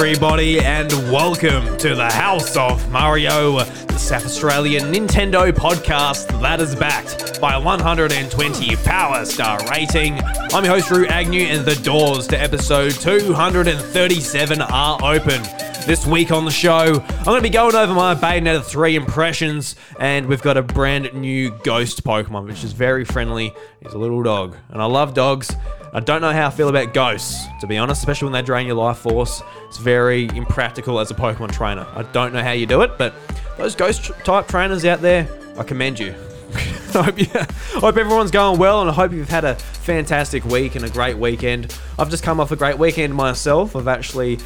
everybody, and welcome to the House of Mario, the South Australian Nintendo podcast that is backed by a 120 Power Star rating. I'm your host, Drew Agnew, and the doors to episode 237 are open. This week on the show, I'm going to be going over my Bayonetta 3 impressions, and we've got a brand new ghost Pokemon, which is very friendly. He's a little dog, and I love dogs. I don't know how I feel about ghosts, to be honest, especially when they drain your life force. It's very impractical as a Pokemon trainer. I don't know how you do it, but those ghost type trainers out there, I commend you. I hope, you, hope everyone's going well, and I hope you've had a fantastic week and a great weekend. I've just come off a great weekend myself. I've actually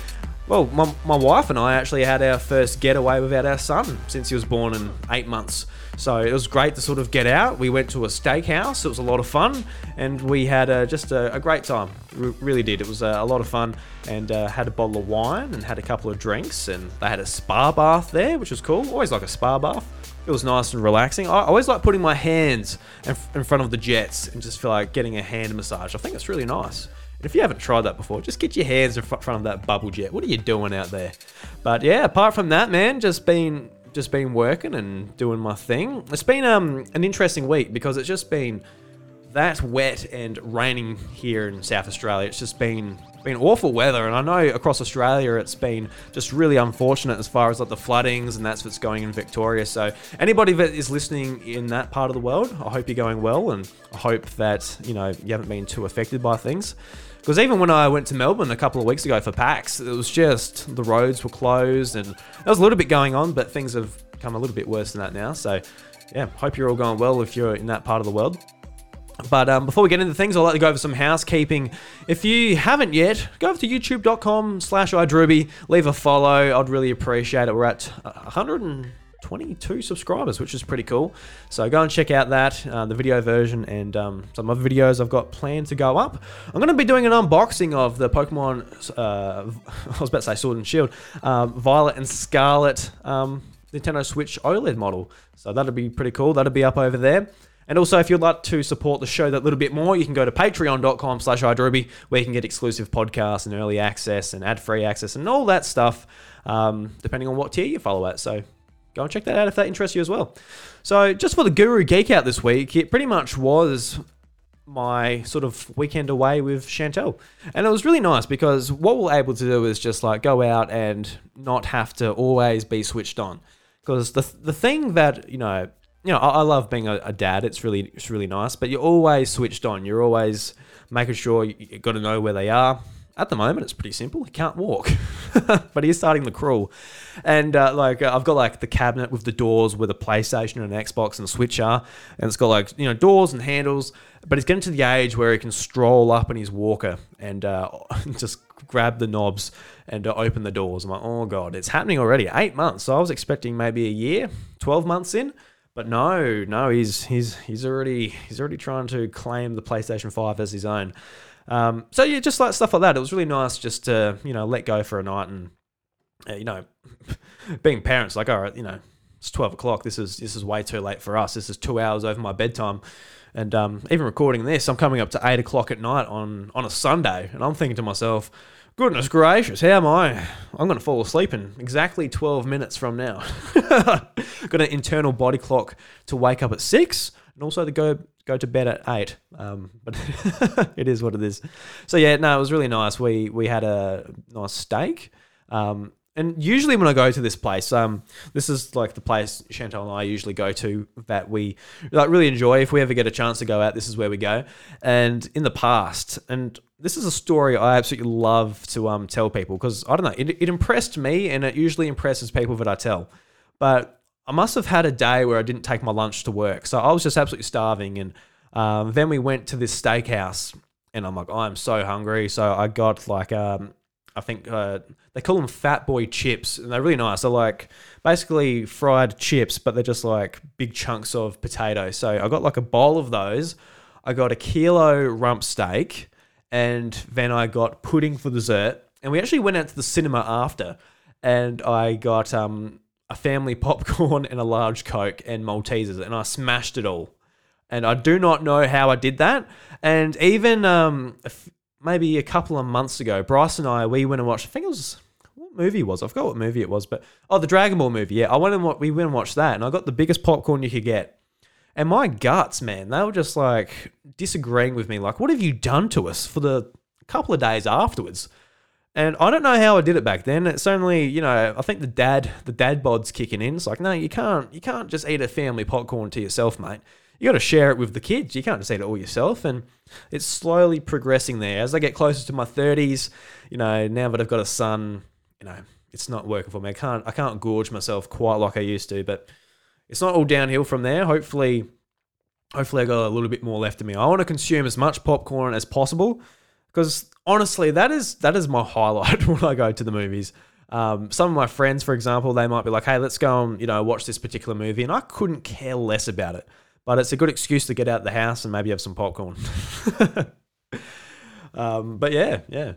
well, my, my wife and I actually had our first getaway without our son since he was born in eight months. So it was great to sort of get out. We went to a steakhouse. It was a lot of fun, and we had uh, just a, a, great time. We really did. It was uh, a lot of fun, and uh, had a bottle of wine and had a couple of drinks, and they had a spa bath there, which was cool. Always like a spa bath. It was nice and relaxing. I always like putting my hands in, in front of the jets and just feel like getting a hand massage. I think it's really nice. If you haven't tried that before, just get your hands in front of that bubble jet. What are you doing out there? But yeah, apart from that, man, just been just been working and doing my thing. It's been um an interesting week because it's just been that wet and raining here in South Australia. It's just been been awful weather, and I know across Australia it's been just really unfortunate as far as like the floodings and that's what's going in Victoria. So anybody that is listening in that part of the world, I hope you're going well, and I hope that you know you haven't been too affected by things. Because even when I went to Melbourne a couple of weeks ago for PAX, it was just the roads were closed and there was a little bit going on, but things have come a little bit worse than that now. So, yeah, hope you're all going well if you're in that part of the world. But um, before we get into things, I'd like to go over some housekeeping. If you haven't yet, go over to youtube.com slash idrewby, leave a follow. I'd really appreciate it. We're at 122 subscribers, which is pretty cool. So go and check out that, uh, the video version, and um, some other videos I've got planned to go up. I'm going to be doing an unboxing of the Pokemon, uh, I was about to say Sword and Shield, um, Violet and Scarlet um, Nintendo Switch OLED model. So that'll be pretty cool. That'll be up over there. And also, if you'd like to support the show that little bit more, you can go to patreon.com slash idrewby, where you can get exclusive podcasts and early access and ad-free access and all that stuff, um, depending on what tier you follow at. So go and check that out if that interests you as well. So, just for the Guru Geek Out this week, it pretty much was my sort of weekend away with Chantel. And it was really nice because what we're able to do is just like go out and not have to always be switched on. Because the, the thing that, you know, you know, I, I love being a, a, dad. It's really, it's really nice. But you're always switched on. You're always making sure you, you got to know where they are. At the moment, it's pretty simple. He can't walk, but he's starting to crawl. And uh, like, uh, I've got like the cabinet with the doors where the PlayStation and an Xbox and Switch are, and it's got like you know doors and handles. But he's getting to the age where he can stroll up in his walker and uh, just grab the knobs and uh, open the doors. I'm like, oh god, it's happening already. Eight months. So I was expecting maybe a year, twelve months in. But no, no, he's he's he's already he's already trying to claim the PlayStation Five as his own. Um, so yeah, just like stuff like that. It was really nice just to you know let go for a night and uh, you know being parents like all right you know it's twelve o'clock. This is this is way too late for us. This is two hours over my bedtime. And um, even recording this, I'm coming up to eight o'clock at night on on a Sunday, and I'm thinking to myself, goodness gracious, how am I? I'm going to fall asleep in exactly 12 minutes from now. Got an internal body clock to wake up at six, and also to go go to bed at eight. Um, but it is what it is. So yeah, no, it was really nice. We we had a nice steak. Um, and usually when I go to this place, um, this is like the place Chantal and I usually go to that we like really enjoy. If we ever get a chance to go out, this is where we go. And in the past, and this is a story I absolutely love to um tell people because I don't know, it, it impressed me, and it usually impresses people that I tell. But I must have had a day where I didn't take my lunch to work. So I was just absolutely starving. And um, then we went to this steakhouse and I'm like, oh, I'm so hungry. So I got like, um, I think uh, they call them fat boy chips and they're really nice. They're like basically fried chips, but they're just like big chunks of potato. So I got like a bowl of those. I got a kilo rump steak and then I got pudding for dessert. And we actually went out to the cinema after and I got um, a family popcorn and a large Coke and Maltesers, and I smashed it all. And I do not know how I did that. And even um, maybe a couple of months ago, Bryce and I, we went and watched, I think it was, movie was. I forgot what movie it was, but oh, the Dragon Ball movie. Yeah, I went and we went and watched that, and I got the biggest popcorn you could get. And my guts, man, they were just like disagreeing with me. Like, what have you done to us for the couple of days afterwards? And I don't know how I did it back then. It's only, you know, I think the dad, the dad bod's kicking in. It's like, no, you can't, you can't just eat a family popcorn to yourself, mate. You got to share it with the kids. You can't just eat it all yourself. And it's slowly progressing there. As I get closer to my thirties, you know, now that I've got a son, you know, it's not working for me. I can't, I can't gorge myself quite like I used to. But it's not all downhill from there. Hopefully, hopefully I got a little bit more left in me. I want to consume as much popcorn as possible because honestly, that is that is my highlight when I go to the movies. Um, some of my friends, for example, they might be like, "Hey, let's go and you know watch this particular movie," and I couldn't care less about it. But it's a good excuse to get out of the house and maybe have some popcorn. um, but yeah, yeah.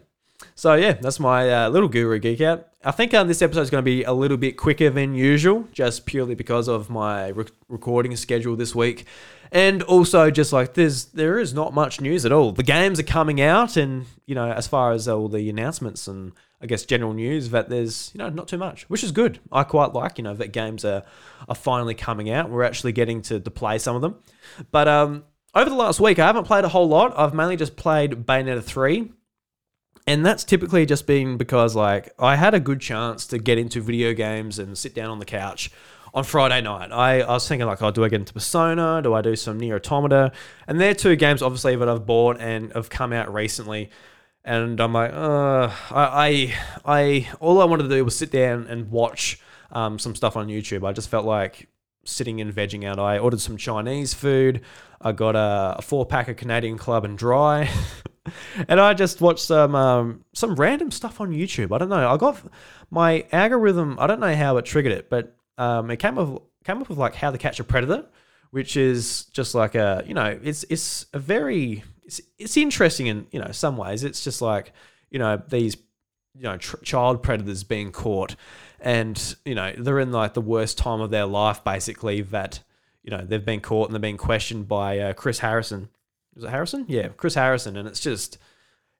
So yeah, that's my uh, little guru geek out. I think um, this episode is going to be a little bit quicker than usual, just purely because of my re- recording schedule this week, and also just like there's there is not much news at all. The games are coming out, and you know as far as all the announcements and I guess general news that there's you know not too much, which is good. I quite like you know that games are are finally coming out. We're actually getting to, to play some of them, but um over the last week I haven't played a whole lot. I've mainly just played Bayonetta three and that's typically just been because like I had a good chance to get into video games and sit down on the couch on Friday night. I, I was thinking like, oh, do I get into Persona? Do I do some Nier Automata? And they're two games obviously that I've bought and have come out recently. And I'm like, uh, I, I, I, all I wanted to do was sit down and watch um, some stuff on YouTube. I just felt like sitting and vegging out. I ordered some Chinese food. I got a, a four pack of Canadian Club and Dry. and I just watched some um, some random stuff on YouTube. I don't know. I got my algorithm. I don't know how it triggered it, but um, it came up came up with like how to catch a predator, which is just like a you know it's it's a very it's it's interesting in you know some ways. It's just like you know these you know tr- child predators being caught, and you know they're in like the worst time of their life basically that you know they've been caught and they're being questioned by uh, Chris Harrison is it Harrison? Yeah, Chris Harrison, and it's just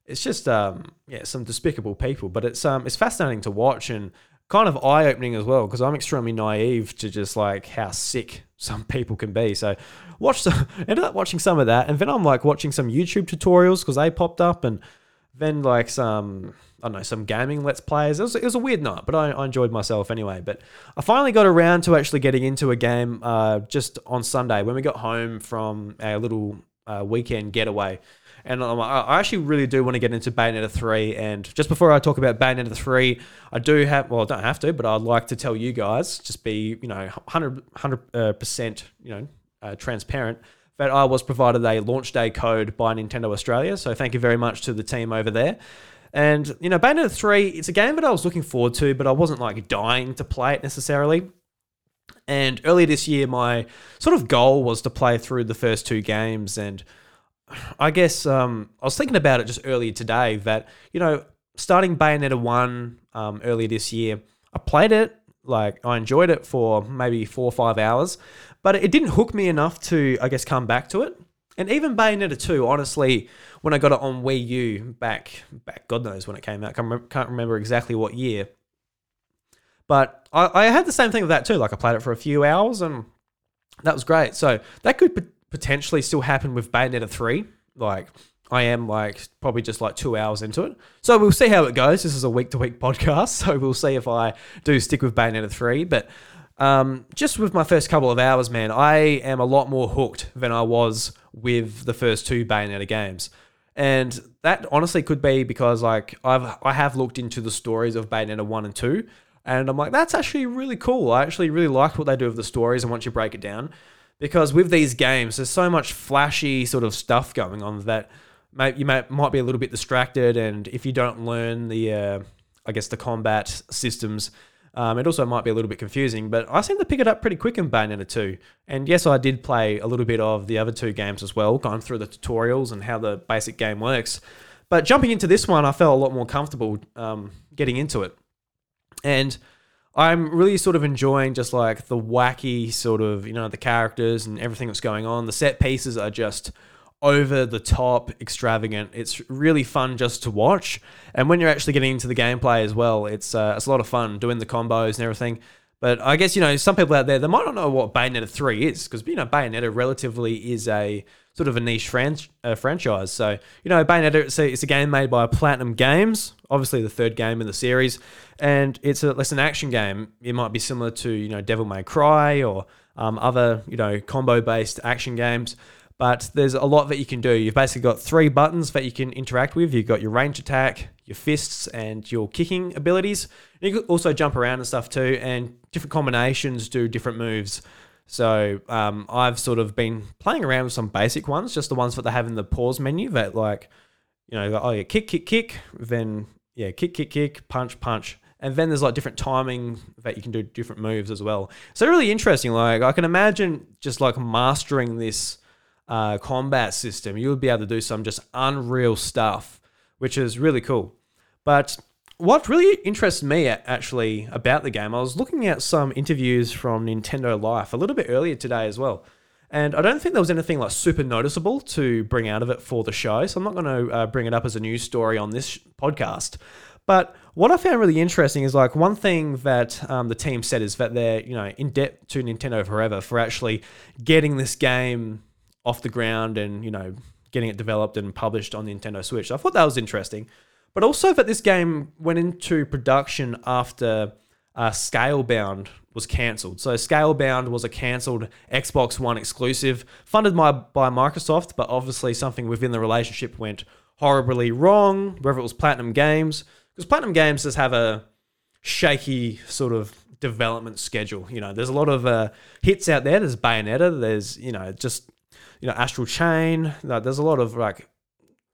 it's just um yeah some despicable people, but it's um it's fascinating to watch and kind of eye opening as well because I'm extremely naive to just like how sick some people can be. So watch some ended up watching some of that, and then I'm like watching some YouTube tutorials because they popped up, and then like some I don't know some gaming let's plays. It was, it was a weird night, but I, I enjoyed myself anyway. But I finally got around to actually getting into a game uh, just on Sunday when we got home from our little uh, weekend getaway. And I actually really do want to get into Bayonetta 3. And just before I talk about Bayonetta 3, I do have, well, I don't have to, but I'd like to tell you guys, just be, you know, 100, 100% you know, uh, transparent, that I was provided a launch day code by Nintendo Australia. So thank you very much to the team over there. And, you know, Bayonetta 3, it's a game that I was looking forward to, but I wasn't like dying to play it necessarily. And earlier this year, my sort of goal was to play through the first two games. And I guess um, I was thinking about it just earlier today that, you know, starting Bayonetta 1 um, earlier this year, I played it, like, I enjoyed it for maybe four or five hours, but it didn't hook me enough to, I guess, come back to it. And even Bayonetta 2, honestly, when I got it on Wii U back, back God knows when it came out, can't remember, can't remember exactly what year, but I, I had the same thing with that too. Like I played it for a few hours and that was great. So that could potentially still happen with Bayonetta 3. Like I am like probably just like two hours into it. So we'll see how it goes. This is a week to week podcast. So we'll see if I do stick with Bayonetta 3. But um, just with my first couple of hours, man, I am a lot more hooked than I was with the first two Bayonetta games. And that honestly could be because like I've I have looked into the stories of Bayonetta 1 and 2 and I'm like, that's actually really cool. I actually really liked what they do with the stories and once you break it down. Because with these games, there's so much flashy sort of stuff going on that you may, might be a little bit distracted. And if you don't learn the, uh, I guess, the combat systems, um, it also might be a little bit confusing. But I seem to pick it up pretty quick in Bayonetta 2. And yes, I did play a little bit of the other two games as well, going through the tutorials and how the basic game works. But jumping into this one, I felt a lot more comfortable um, getting into it. And I'm really sort of enjoying just like the wacky sort of, you know, the characters and everything that's going on. The set pieces are just over the top, extravagant. It's really fun just to watch. And when you're actually getting into the gameplay as well, it's uh, it's a lot of fun doing the combos and everything. But I guess you know some people out there they might not know what Bayonetta three is because you know Bayonetta relatively is a sort of a niche fran- uh, franchise. So you know Bayonetta it's a, it's a game made by Platinum Games, obviously the third game in the series, and it's a it's an action game. It might be similar to you know Devil May Cry or um, other you know combo based action games. But there's a lot that you can do. You've basically got three buttons that you can interact with. You've got your range attack, your fists, and your kicking abilities. You can also jump around and stuff too, and different combinations do different moves. So um, I've sort of been playing around with some basic ones, just the ones that they have in the pause menu that like, you know, oh yeah, kick, kick, kick, then yeah, kick, kick, kick, punch, punch. And then there's like different timing that you can do different moves as well. So really interesting. Like I can imagine just like mastering this uh, combat system, you would be able to do some just unreal stuff, which is really cool. But what really interests me actually about the game, I was looking at some interviews from Nintendo Life a little bit earlier today as well. And I don't think there was anything like super noticeable to bring out of it for the show. So I'm not going to uh, bring it up as a news story on this podcast. But what I found really interesting is like one thing that um, the team said is that they're you know in debt to Nintendo forever for actually getting this game off the ground and you know getting it developed and published on the Nintendo Switch. So I thought that was interesting, but also that this game went into production after uh, Scalebound was cancelled. So Scalebound was a cancelled Xbox One exclusive, funded by by Microsoft, but obviously something within the relationship went horribly wrong. Whether it was Platinum Games, because Platinum Games does have a shaky sort of development schedule. You know, there's a lot of uh, hits out there. There's Bayonetta. There's you know just you know, Astral Chain. Like, there's a lot of like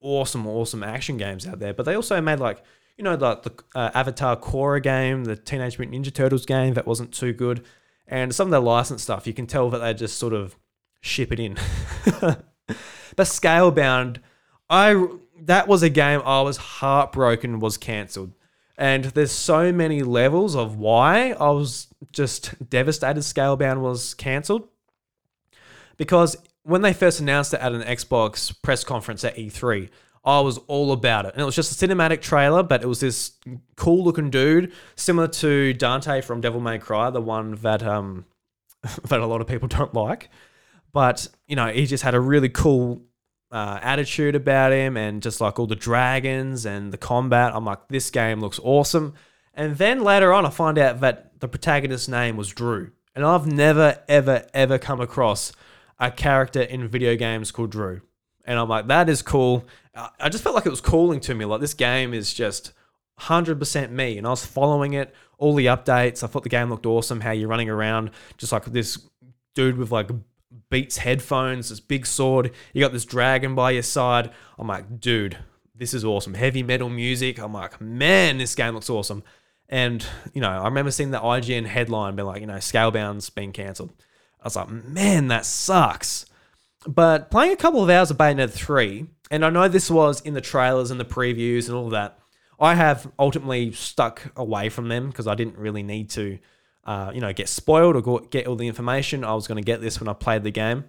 awesome, awesome action games out there. But they also made like, you know, like the uh, Avatar Korra game, the Teenage Mutant Ninja Turtles game that wasn't too good. And some of their licensed stuff, you can tell that they just sort of ship it in. but Scalebound, I that was a game I was heartbroken was cancelled. And there's so many levels of why I was just devastated Scalebound was cancelled. Because when they first announced it at an Xbox press conference at E3, I was all about it. And it was just a cinematic trailer, but it was this cool looking dude, similar to Dante from Devil May Cry, the one that um that a lot of people don't like. But, you know, he just had a really cool uh, attitude about him and just like all the dragons and the combat. I'm like, this game looks awesome. And then later on, I find out that the protagonist's name was Drew. And I've never, ever, ever come across a character in video games called Drew. And I'm like, that is cool. I just felt like it was calling to me. Like, this game is just 100% me. And I was following it, all the updates. I thought the game looked awesome. How you're running around just like this dude with like Beats headphones, this big sword. You got this dragon by your side. I'm like, dude, this is awesome. Heavy metal music. I'm like, man, this game looks awesome. And, you know, I remember seeing the IGN headline being like, you know, Scalebound's been cancelled. I was like, man, that sucks. But playing a couple of hours of Bayonetta 3, and I know this was in the trailers and the previews and all that, I have ultimately stuck away from them because I didn't really need to, uh, you know, get spoiled or go, get all the information. I was going to get this when I played the game.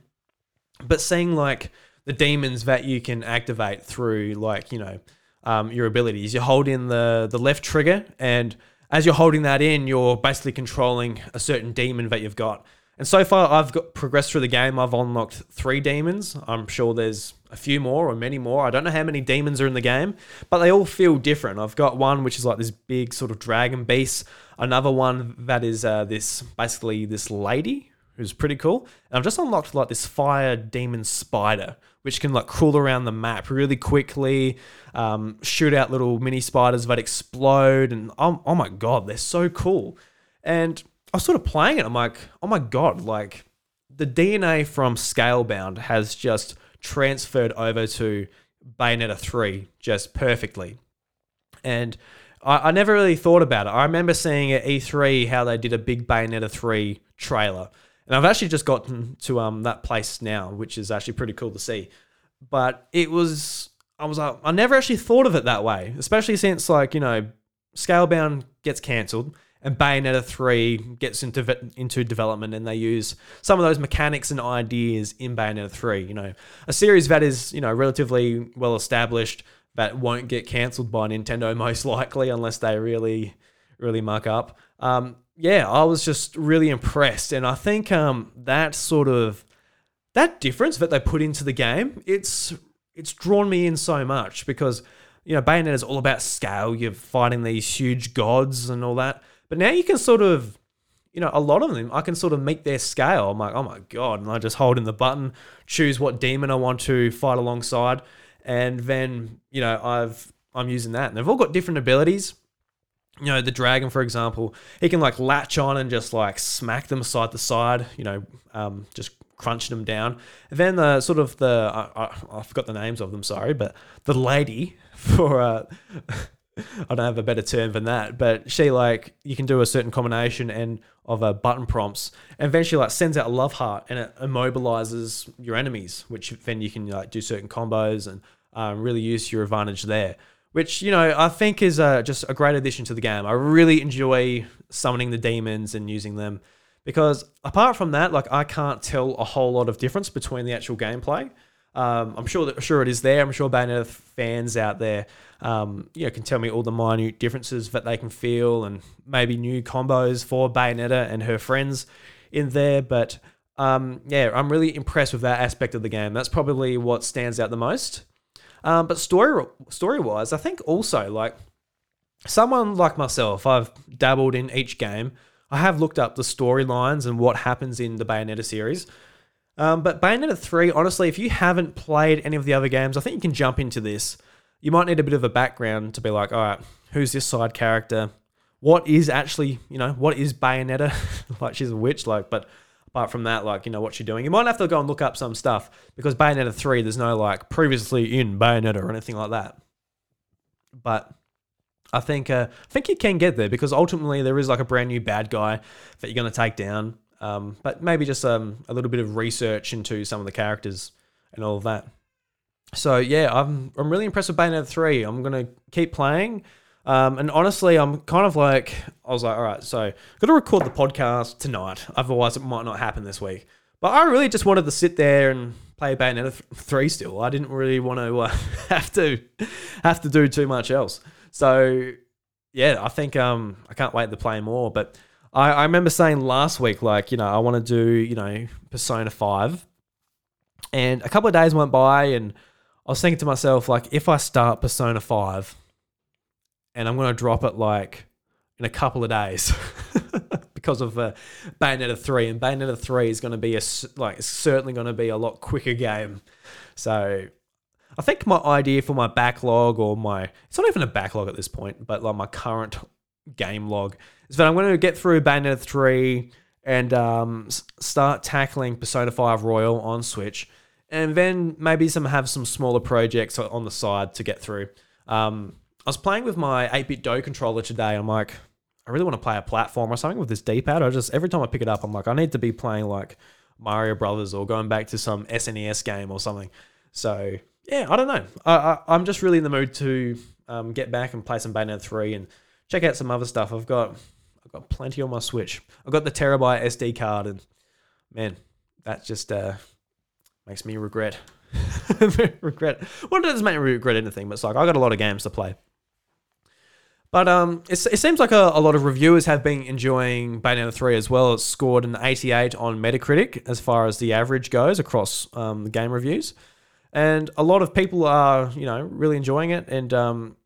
But seeing like the demons that you can activate through like, you know, um, your abilities, you hold in the, the left trigger and as you're holding that in, you're basically controlling a certain demon that you've got. And so far, I've got progressed through the game. I've unlocked three demons. I'm sure there's a few more or many more. I don't know how many demons are in the game, but they all feel different. I've got one which is like this big sort of dragon beast. Another one that is uh, this basically this lady who's pretty cool. And I've just unlocked like this fire demon spider, which can like crawl around the map really quickly, um, shoot out little mini spiders that explode, and oh, oh my god, they're so cool. And I was sort of playing it. I'm like, oh my god, like the DNA from Scalebound has just transferred over to Bayonetta 3 just perfectly. And I, I, never really thought about it. I remember seeing at E3 how they did a big Bayonetta 3 trailer. And I've actually just gotten to um that place now, which is actually pretty cool to see. But it was I was like I never actually thought of it that way, especially since like, you know, Scalebound gets cancelled and Bayonetta 3 gets into into development and they use some of those mechanics and ideas in Bayonetta 3. You know, a series that is, you know, relatively well established that won't get cancelled by Nintendo most likely unless they really, really muck up. Um, yeah, I was just really impressed. And I think um, that sort of that difference that they put into the game, it's it's drawn me in so much because you know Bayonetta is all about scale. You're fighting these huge gods and all that, but now you can sort of, you know, a lot of them I can sort of meet their scale. I'm like, oh my god, and I just hold in the button, choose what demon I want to fight alongside, and then you know I've I'm using that, and they've all got different abilities. You know, the dragon, for example, he can like latch on and just like smack them side to side. You know, um, just crunching them down. And then the sort of the I, I, I, forgot the names of them, sorry, but the lady for uh, I don't have a better term than that, but she like you can do a certain combination and of uh, button prompts, and eventually like sends out a love heart and it immobilizes your enemies, which then you can like do certain combos and um, really use your advantage there. Which you know I think is uh, just a great addition to the game. I really enjoy summoning the demons and using them because apart from that, like I can't tell a whole lot of difference between the actual gameplay. Um, I'm sure that sure it is there. I'm sure Bayonetta fans out there, um, you know, can tell me all the minute differences that they can feel, and maybe new combos for Bayonetta and her friends in there. But um, yeah, I'm really impressed with that aspect of the game. That's probably what stands out the most. Um, but story story wise, I think also like someone like myself, I've dabbled in each game. I have looked up the storylines and what happens in the Bayonetta series. Um, but Bayonetta 3, honestly, if you haven't played any of the other games, I think you can jump into this. You might need a bit of a background to be like, all right, who's this side character? What is actually, you know, what is Bayonetta? like she's a witch, like, but apart from that, like, you know, what she's doing. You might have to go and look up some stuff because Bayonetta 3, there's no like previously in Bayonetta or anything like that. But I think uh, I think you can get there because ultimately there is like a brand new bad guy that you're going to take down. Um, but maybe just um, a little bit of research into some of the characters and all of that. So yeah, I'm I'm really impressed with Bayonetta three. I'm gonna keep playing. Um, and honestly, I'm kind of like I was like, all right, so i got to record the podcast tonight. Otherwise, it might not happen this week. But I really just wanted to sit there and play Bayonetta three. Still, I didn't really want to uh, have to have to do too much else. So yeah, I think um I can't wait to play more. But I, I remember saying last week, like, you know, I want to do, you know, Persona 5. And a couple of days went by and I was thinking to myself, like, if I start Persona 5 and I'm going to drop it like in a couple of days because of uh, Bayonetta 3 and Bayonetta 3 is going to be a like certainly going to be a lot quicker game. So I think my idea for my backlog or my it's not even a backlog at this point, but like my current game log is that I'm going to get through Bayonetta 3 and um, start tackling Persona 5 Royal on Switch, and then maybe some have some smaller projects on the side to get through. Um, I was playing with my 8BitDo controller today. I'm like, I really want to play a platform or something with this D-pad. I just every time I pick it up, I'm like, I need to be playing like Mario Brothers or going back to some SNES game or something. So yeah, I don't know. I, I am just really in the mood to um, get back and play some Bayonetta 3 and check out some other stuff. I've got I've got plenty on my Switch. I've got the terabyte SD card, and man, that's just uh, makes me regret regret. Well, it doesn't make me regret anything, but it's like I got a lot of games to play. But um, it seems like a, a, lot of reviewers have been enjoying Bayonetta 3 as well. It's scored an 88 on Metacritic as far as the average goes across um, the game reviews. And a lot of people are, you know, really enjoying it. And um,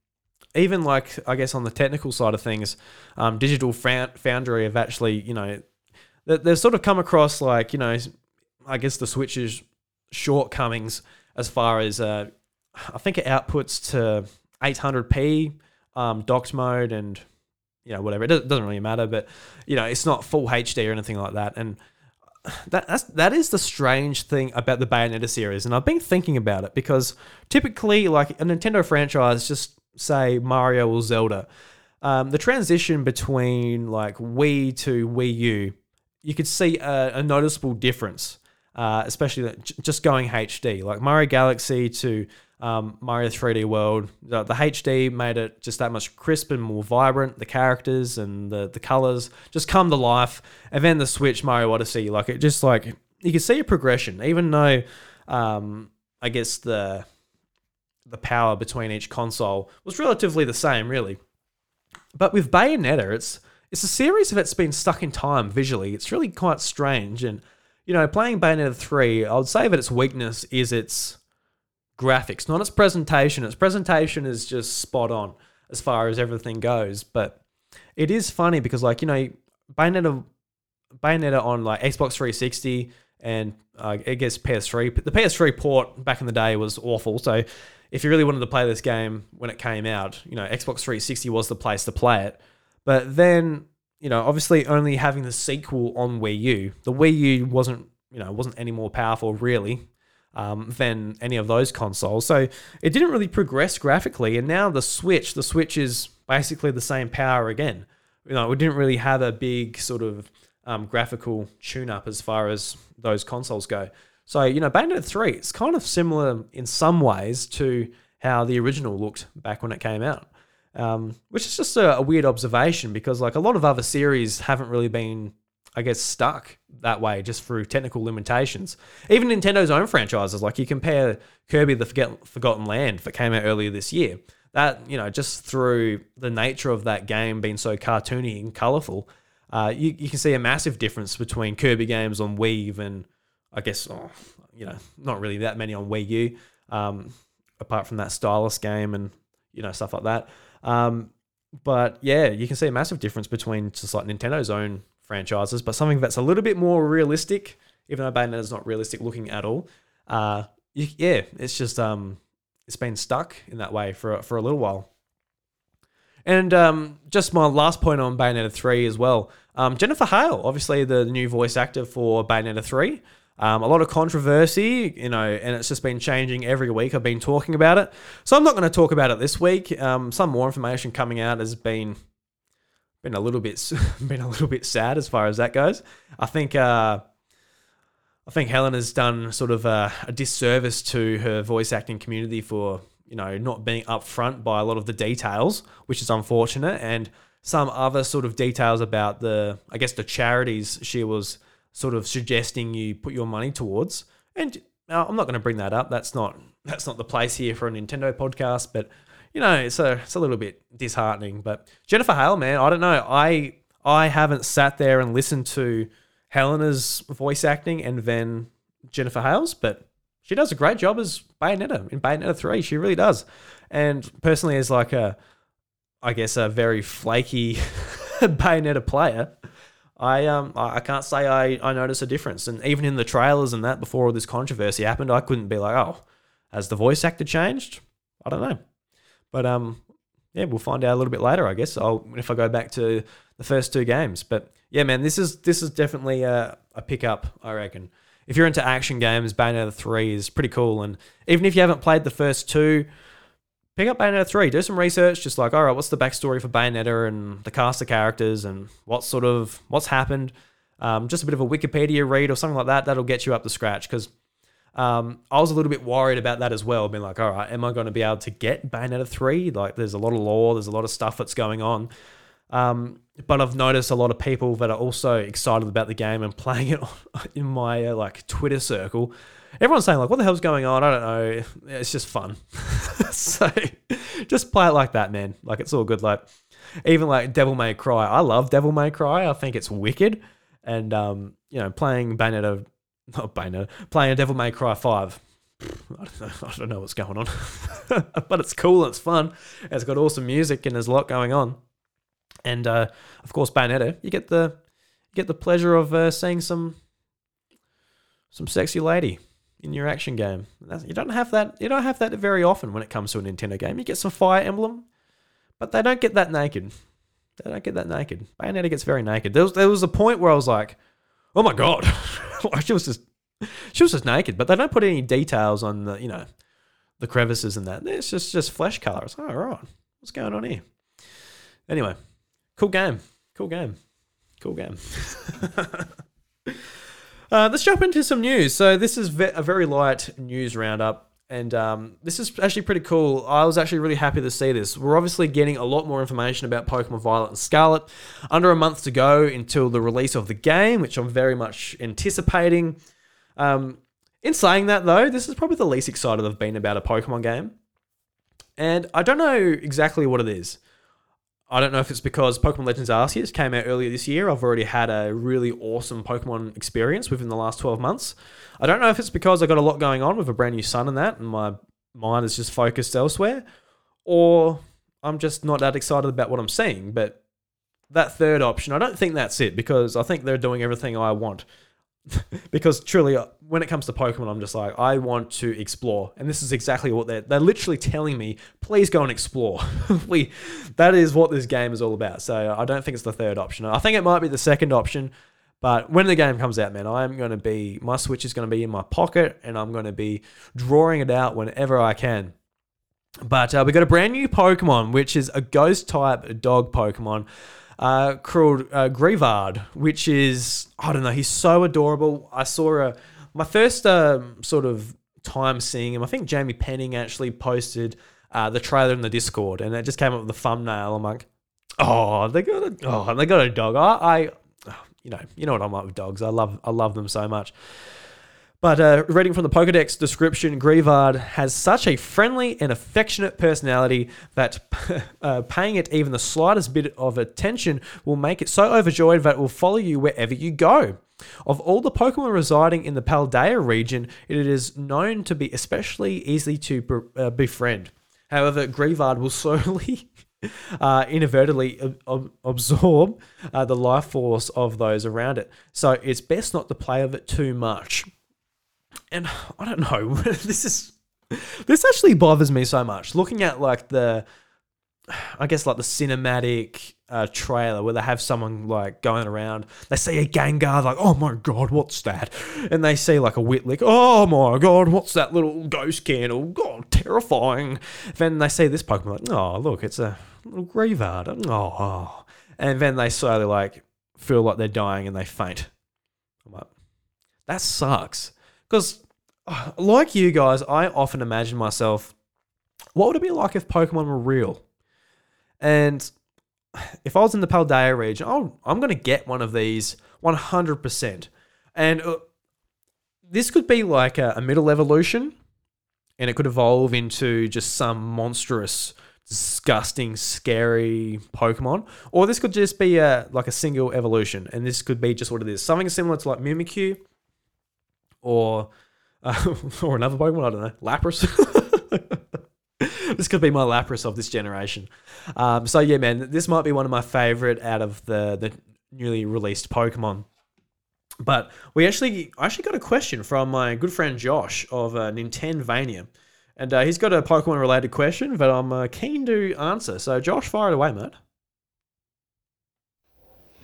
even like I guess on the technical side of things, um, Digital Foundry have actually you know they've sort of come across like you know I guess the Switch's shortcomings as far as uh, I think it outputs to 800p um, docked mode and you know whatever. It doesn't really matter, but you know it's not full HD or anything like that. And. That that's, that is the strange thing about the Bayonetta series, and I've been thinking about it because typically, like a Nintendo franchise, just say Mario or Zelda, um, the transition between like Wii to Wii U, you could see a, a noticeable difference, uh, especially just going HD. Like Mario Galaxy to um, Mario 3D World. The, the, HD made it just that much crisp and more vibrant. The characters and the the colors just come to life. And then the Switch Mario Odyssey, like it just like you can see a progression, even though um, I guess the the power between each console was relatively the same, really. But with Bayonetta, it's it's a series that's been stuck in time visually. It's really quite strange. And, you know, playing Bayonetta 3, I would say that its weakness is its graphics, not its presentation. Its presentation is just spot on as far as everything goes. But it is funny because, like, you know, Bayonetta, Bayonetta on like Xbox 360 and uh, I guess PS3, the PS3 port back in the day was awful. So if you really wanted to play this game when it came out, you know, Xbox 360 was the place to play it. But then, you know, obviously only having the sequel on Wii U, the Wii U wasn't, you know, wasn't any more powerful really um, than any of those consoles. So it didn't really progress graphically. And now the Switch, the Switch is basically the same power again. You know, we didn't really have a big sort of um, graphical tune up as far as those consoles go. So, you know, Bayonetta 3, it's kind of similar in some ways to how the original looked back when it came out. Um, which is just a, a, weird observation because, like, a lot of other series haven't really been, I guess, stuck that way just through technical limitations. Even Nintendo's own franchises, like, you compare Kirby the Forget- Forgotten Land that came out earlier this year, that, you know, just through the nature of that game being so cartoony and colorful, uh, you, you can see a massive difference between Kirby games on Wii and I guess, oh, you know, not really that many on Wii U, um, apart from that stylus game and, you know, stuff like that. Um, but yeah, you can see a massive difference between just like Nintendo's own franchises, but something that's a little bit more realistic, even though Bayonetta is not realistic looking at all. Uh, you, yeah, it's just um, it's been stuck in that way for for a little while. And um, just my last point on Bayonetta 3 as well. Um, Jennifer Hale, obviously the new voice actor for Bayonetta 3. Um, a lot of controversy, you know, and it's just been changing every week. I've been talking about it, so I'm not going to talk about it this week. Um, some more information coming out has been been a little bit been a little bit sad as far as that goes. I think uh, I think Helen has done sort of a, a disservice to her voice acting community for you know not being upfront by a lot of the details, which is unfortunate, and some other sort of details about the I guess the charities she was sort of suggesting you put your money towards. And uh, I'm not going to bring that up. That's not that's not the place here for a Nintendo podcast. But you know, it's a it's a little bit disheartening. But Jennifer Hale, man, I don't know. I I haven't sat there and listened to Hellena's voice acting and then Jennifer Hale's, but she does a great job as Bayonetta in Bayonetta three. She really does. And personally, as like a, I guess a very flaky Bayonetta player, I um I can't say I I notice a difference. And even in the trailers and that before all this controversy happened, I couldn't be like, oh, has the voice actor changed? I don't know. But um yeah, we'll find out a little bit later, I guess. I'll if I go back to the first two games. But yeah, man, this is this is definitely a, a pickup, I reckon. If you're into action games, Bayonetta 3 is pretty cool. And even if you haven't played the first two, pick up Bayonetta 3, do some research, just like, all right, what's the backstory for Bayonetta and the cast of characters and what sort of, what's happened. Um, just a bit of a Wikipedia read or something like that, that'll get you up to scratch. Because um, I was a little bit worried about that as well, being like, all right, am I going to be able to get Bayonetta 3? Like, there's a lot of lore, there's a lot of stuff that's going on. Um, but I've noticed a lot of people that are also excited about the game and playing it in my uh, like Twitter circle everyone's saying like, "What the hell's going on?" I don't know. It's just fun. so just play it like that, man. Like it's all good. Like even like Devil May Cry. I love Devil May Cry. I think it's wicked. And um, you know, playing Bayonetta, not Bayonetta, playing Devil May Cry five. I don't know. I don't know what's going on, but it's cool. It's fun. It's got awesome music and there's a lot going on. And uh, of course, Bayonetta, you get the you get the pleasure of uh, seeing some some sexy lady in your action game. You don't have that. You don't have that very often when it comes to a Nintendo game. You get some Fire Emblem, but they don't get that naked. They don't get that naked. Bayonetta gets very naked. There was there was a point where I was like, "Oh my god," she was just she was just naked. But they don't put any details on the you know the crevices and that. It's just just flesh color. It's like, oh right, what's going on here? Anyway, cool game, cool game, cool game. Uh, let's jump into some news. So this is ve- a very light news roundup. And um, this is actually pretty cool. I was actually really happy to see this. We're obviously getting a lot more information about Pokemon Violet and Scarlet. Under a month to go until the release of the game, which I'm very much anticipating. Um, in saying that, though, this is probably the least excited I've been about a Pokemon game. And I don't know exactly what it is. I don't know if it's because Pokemon Legends Arceus came out earlier this year. I've already had a really awesome Pokemon experience within the last 12 months. I don't know if it's because I got a lot going on with a brand new son and that, and my mind is just focused elsewhere, or I'm just not that excited about what I'm seeing. But that third option, I don't think that's it because I think they're doing everything I want. because truly, uh, when it comes to Pokemon, I'm just like, I want to explore. And this is exactly what they're, they're literally telling me, please go and explore. we, that is what this game is all about. So I don't think it's the third option. I think it might be the second option. But when the game comes out, man, I'm going to be, my Switch is going to be in my pocket and I'm going to be drawing it out whenever I can. But uh, we got a brand new Pokemon, which is a ghost type dog Pokemon uh, called uh, Greavard, which is I don't know. He's so adorable. I saw a my first um, sort of time seeing him. I think Jamie Penning actually posted uh, the trailer in the Discord, and it just came up with the thumbnail. I'm like, oh, they got a oh, they got a dog. I, I you know, you know what I'm like with dogs. I love I love them so much. But uh, reading from the Pokedex description, Greavard has such a friendly and affectionate personality that uh, paying it even the slightest bit of attention will make it so overjoyed that it will follow you wherever you go. Of all the Pokemon residing in the Paldea region, it is known to be especially easy to uh, befriend. However, Greavard will slowly uh, inadvertently ab- absorb uh, the life force of those around it. So it's best not to play with it too much and I don't know. this is this actually bothers me so much. Looking at like the, I guess like the cinematic uh, trailer where they have someone like going around. They see a Gengar, like, oh my god, what's that? And they see like a Whitlock, oh my god, what's that little ghost candle? God, terrifying. Then they see this Pokemon, like, oh look, it's a little Greavard. Oh, and then they slowly like feel like they're dying and they faint. I'm like, that sucks. Because, like you guys, I often imagine myself, what would it be like if Pokemon were real? And if I was in the Paldea region, oh, I'm going to get one of these 100%. And uh, this could be like a, a middle evolution, and it could evolve into just some monstrous, disgusting, scary Pokemon. Or this could just be a, like a single evolution, and this could be just what it is. Something similar to like Mimikyu, or uh, or another Pokemon. I don't know, Lapras. this could be my Lapras of this generation. Um, so yeah, man, this might be one of my favorite out of the the newly released Pokemon. But we actually, I actually got a question from my good friend Josh of uh, Vania, and uh, he's got a Pokemon related question that I'm uh, keen to answer. So Josh, fire it away, mate.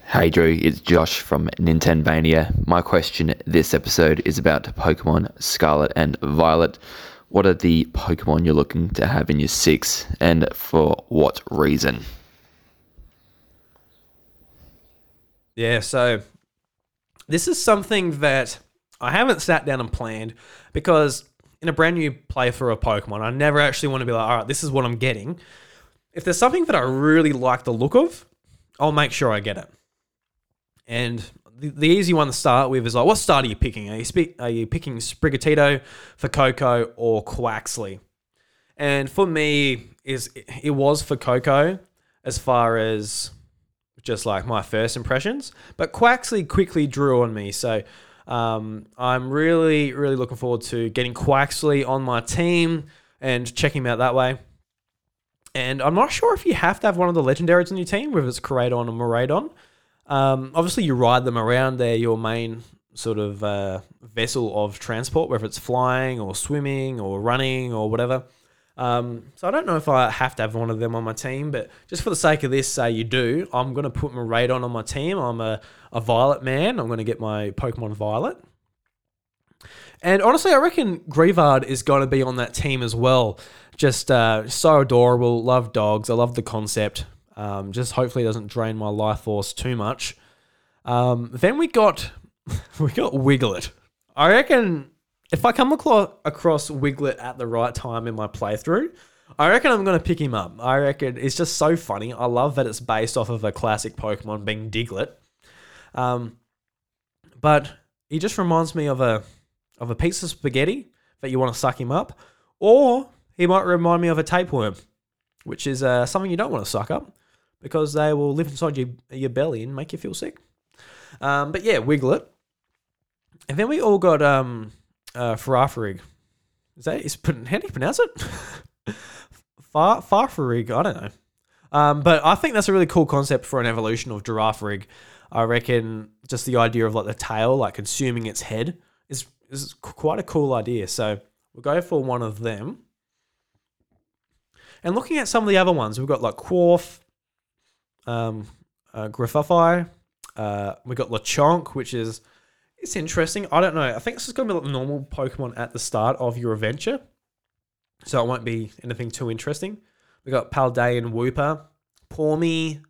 Hey Drew, it's Josh from Nintendonia. My question this episode is about Pokemon Scarlet and Violet. What are the Pokemon you're looking to have in your six, and for what reason? Yeah, so this is something that I haven't sat down and planned because in a brand new playthrough of Pokemon, I never actually want to be like, all right, this is what I'm getting. If there's something that I really like the look of, I'll make sure I get it. And the, the easy one to start with is like, what start are you picking? Are you, are you picking Sprigatito Fuecoco or Quaxly? And for me, is it was Fuecoco as far as just like my first impressions, but Quaxly quickly drew on me. So um, I'm really, really looking forward to getting Quaxly on my team and checking him out that way. And I'm not sure if you have to have one of the legendaries on your team, whether it's Koraidon or Miraidon. Um, obviously, you ride them around. They're your main sort of uh, vessel of transport, whether it's flying or swimming or running or whatever. Um, so I don't know if I have to have one of them on my team, but just for the sake of this, say you do, I'm going to put Miraidon on on my team. I'm a, a Violet man. I'm going to get my Pokemon Violet. And honestly, I reckon Greavard is going to be on that team as well. Just uh, so adorable. Love dogs. I love the concept. Um, just hopefully doesn't drain my life force too much. Um, then we got we got Wiglett. I reckon if I come across Wiglett at the right time in my playthrough, I reckon I'm going to pick him up. I reckon it's just so funny. I love that it's based off of a classic Pokemon being Diglett. Um, but he just reminds me of a of a piece of spaghetti that you want to suck him up, or he might remind me of a tapeworm, which is uh, something you don't want to suck up because they will live inside your your belly and make you feel sick. Um, but yeah, Wiglett, and then we all got um, uh, Farafrig. Is that is how do you pronounce it? Far Farfarig, I don't know. Um, but I think that's a really cool concept for an evolution of Girafarig. I reckon just the idea of like the tail, like consuming its head, is is quite a cool idea. So we'll go for one of them. And looking at some of the other ones, we've got like Quarf, um, uh, Griffuffy, uh, we got Lechonk, which is it's interesting. I don't know. I think this is going to be like normal Pokemon at the start of your adventure, so it won't be anything too interesting. We got Paldean Wooper, Pawmi.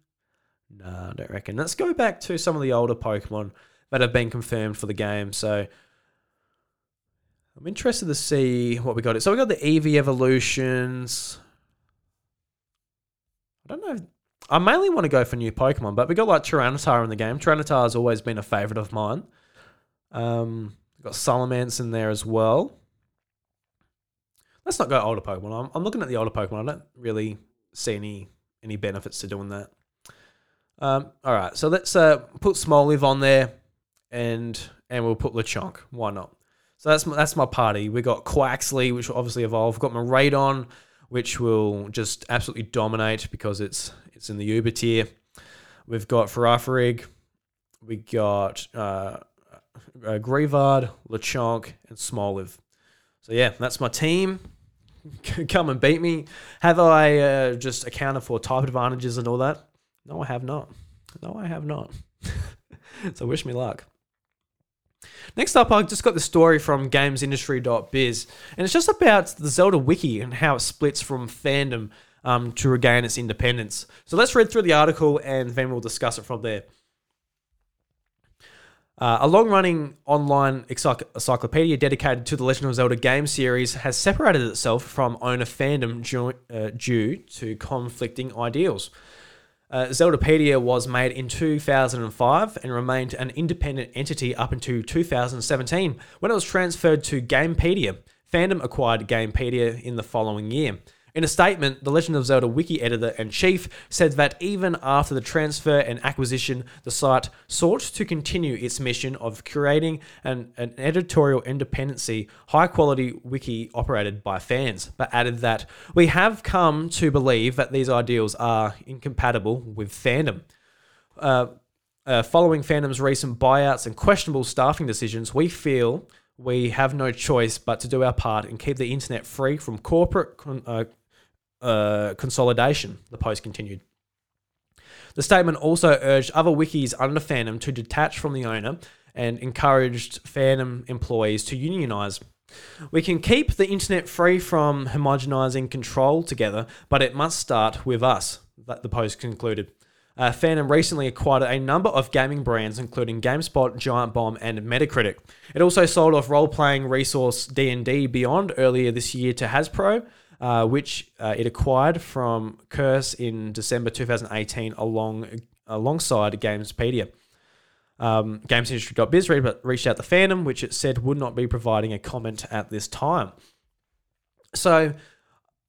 Nah, I don't reckon. Let's go back to some of the older Pokemon that have been confirmed for the game. So I'm interested to see what we got. So we got the Eevee evolutions. I don't know. I mainly want to go for new Pokemon, but we got like Tyranitar in the game. Tyranitar has always been a favorite of mine. Um, got Salamence in there as well. Let's not go older Pokemon. I'm, I'm looking at the older Pokemon. I don't really see any any benefits to doing that. Um, all right, so let's uh, put Smoliv on there, and and we'll put Lechonk. Why not? So that's my, that's my party. We got Quaxly, which will obviously evolve. We've got Miraidon, which will just absolutely dominate because it's it's in the Uber tier. We've got Farafrig. We got uh, uh, Greavard, Lechonk, and Smoliv. So yeah, that's my team. Come and beat me. Have I uh, just accounted for type advantages and all that? No, I have not. No, I have not. so wish me luck. Next up, I just got the story from gamesindustry.biz, and it's just about the Zelda wiki and how it splits from fandom um, to regain its independence. So let's read through the article and then we'll discuss it from there. Uh, a long running online encyclopedia dedicated to the Legend of Zelda game series has separated itself from owner fandom due, uh, due to conflicting ideals. Uh, Zeldapedia was made in 2005 and remained an independent entity up until 2017 when it was transferred to Gamepedia. Fandom acquired Gamepedia in the following year. In a statement, the Legend of Zelda wiki editor and chief said that even after the transfer and acquisition, the site sought to continue its mission of curating an, an editorial independency, high quality wiki operated by fans, but added that we have come to believe that these ideals are incompatible with fandom. Uh, uh, following fandom's recent buyouts and questionable staffing decisions, we feel we have no choice but to do our part and keep the internet free from corporate uh, uh, consolidation, the post continued. The statement also urged other wikis under fandom to detach from the owner and encouraged fandom employees to unionize. We can keep the internet free from homogenizing control together, but it must start with us, the post concluded. Uh, recently acquired a number of gaming brands, including GameSpot, Giant Bomb, and Metacritic. It also sold off role-playing resource D&D Beyond earlier this year to Hasbro, uh, which uh, it acquired from Curse in December 2018 along alongside Gamespedia. Um, GamesIndustry.biz reached out to fandom, which it said would not be providing a comment at this time. So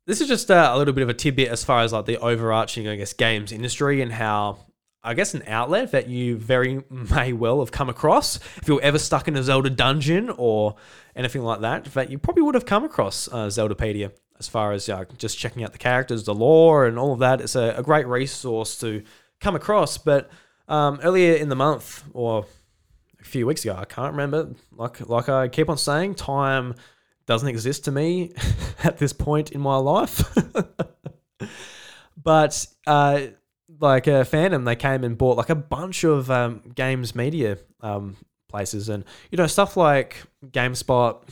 this is just uh, a little bit of a tidbit as far as like the overarching, I guess, games industry and how I guess an outlet that you very may well have come across if you're ever stuck in a Zelda dungeon or anything like that. That you probably would have come across uh, Zeldapedia as far as uh, just checking out the characters, the lore, and all of that. It's a, a great resource to come across. But um, earlier in the month, or a few weeks ago, I can't remember. Like like I keep on saying, time doesn't exist to me at this point in my life. but uh, like a fandom, they came and bought like a bunch of um, games media um, places, and you know stuff like GameSpot,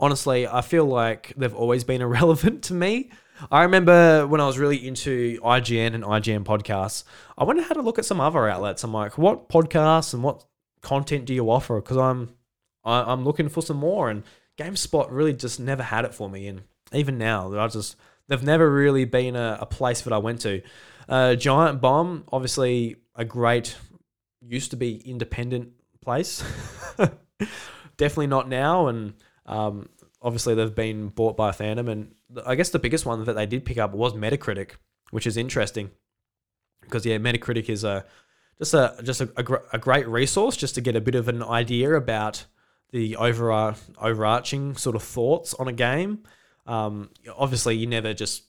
honestly, I feel like they've always been irrelevant to me. I remember when I was really into IGN and IGN podcasts, I went and had a look at some other outlets. I'm like, what podcasts and what content do you offer? Because I'm I, I'm looking for some more. And GameSpot really just never had it for me, and even now, I just they've never really been a, a place that I went to. Uh, Giant Bomb, obviously a great, used to be independent place. Definitely not now, and um, obviously they've been bought by Fandom, and I guess the biggest one that they did pick up was Metacritic, which is interesting because yeah, Metacritic is a just a just a, a, gr- a great resource just to get a bit of an idea about the over overarching sort of thoughts on a game. Um, obviously, you never just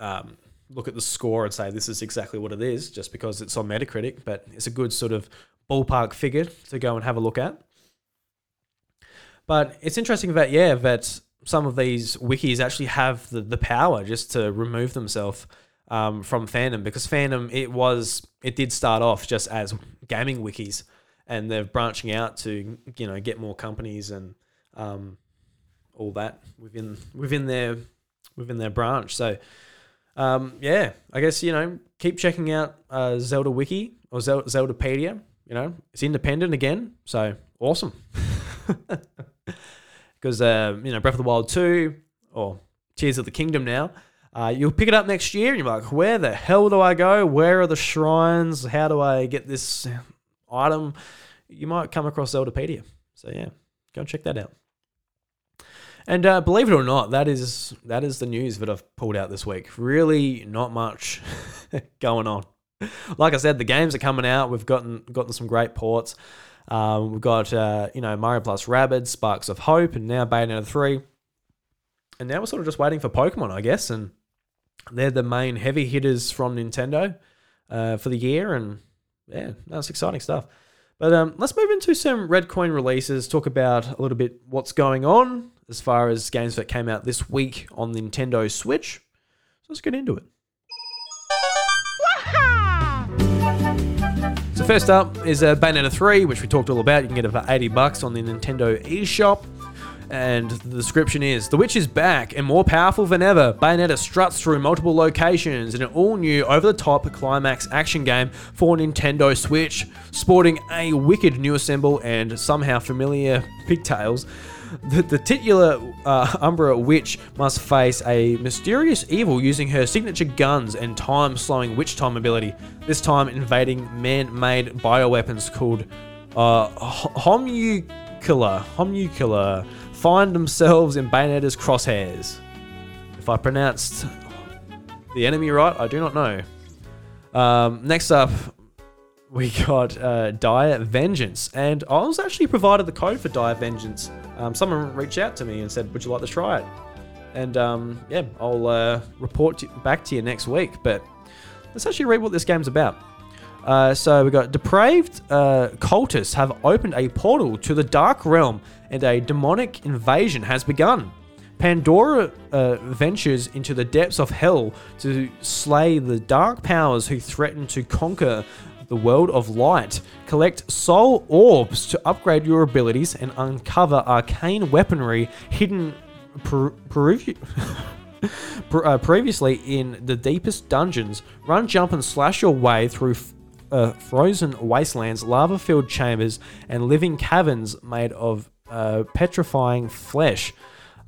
um, look at the score and say this is exactly what it is just because it's on Metacritic, but it's a good sort of ballpark figure to go and have a look at. But it's interesting that yeah that some of these wikis actually have the, the power just to remove themselves um, from fandom because fandom it was it did start off just as gaming wikis and they're branching out to you know get more companies and um, all that within within their within their branch. So um, yeah, I guess you know keep checking out uh, Zelda Wiki or Zel- Zeldapedia. You know it's independent again, so awesome. Because uh, you know Breath of the Wild two or Tears of the Kingdom now. Uh, you'll pick it up next year and you're like, where the hell do I go? Where are the shrines? How do I get this item? You might come across Zeldapedia. So yeah, go check that out. And uh, believe it or not, that is that is the news that I've pulled out this week. Really, not much going on. Like I said, the games are coming out. We've gotten gotten some great ports. Um, we've got uh, you know Mario Plus Rabbids, Sparks of Hope, and now Bayonetta three. And now we're sort of just waiting for Pokemon, I guess. And they're the main heavy hitters from Nintendo uh, for the year, and yeah, that's exciting stuff. But um, let's move into some Red Coin releases. Talk about a little bit what's going on as far as games that came out this week on Nintendo Switch. So let's get into it. First up is uh, Bayonetta 3, which we talked all about. You can get it for 80 bucks on the Nintendo eShop. And the description is The Witch is back and more powerful than ever. Bayonetta struts through multiple locations in an all new, over the top climax action game for Nintendo Switch, sporting a wicked new assemble and somehow familiar pigtails. The, the titular uh, Umbra witch must face a mysterious evil using her signature guns and time slowing witch time ability, this time invading man made bioweapons called uh, Homuncula. Homuncula find themselves in Bayonetta's crosshairs. If I pronounced the enemy right, I do not know. Um, next up, we got uh, Dire Vengeance, and I was actually provided the code for Dire Vengeance. Um, someone reached out to me and said, "Would you like to try it?" And um, yeah, I'll uh, report to, back to you next week. But let's actually read what this game's about. Uh, so we got depraved uh, cultists have opened a portal to the dark realm, and a demonic invasion has begun. Pandora uh, ventures into the depths of hell to slay the dark powers who threaten to conquer the world of light. Collect soul orbs to upgrade your abilities and uncover arcane weaponry hidden per- peru- uh, previously in the deepest dungeons. Run, jump, and slash your way through f- uh, frozen wastelands, lava filled chambers, and living caverns made of uh, petrifying flesh.